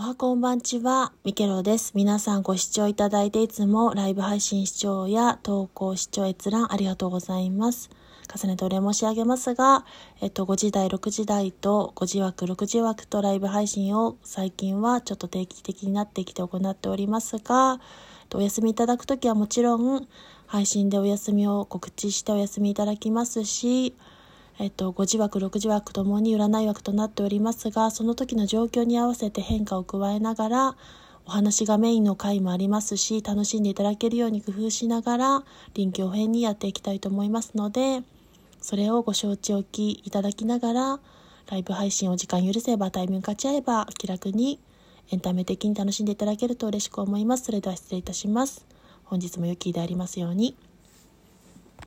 おはこんばんちは、ミケロです。皆さんご視聴いただいていつもライブ配信視聴や投稿視聴閲覧ありがとうございます。重ねてお礼申し上げますが、えっと、5時台、6時台と5時枠、6時枠とライブ配信を最近はちょっと定期的になってきて行っておりますが、お休みいただくときはもちろん配信でお休みを告知してお休みいただきますし、えっと、5時枠、6時枠ともに占い枠となっておりますが、その時の状況に合わせて変化を加えながら、お話がメインの回もありますし、楽しんでいただけるように工夫しながら、臨機応変にやっていきたいと思いますので、それをご承知おきいただきながら、ライブ配信を時間許せば、タイミング勝ち合えば、気楽にエンタメ的に楽しんでいただけると嬉しく思います。それでは失礼いたします。本日も良きでありますように。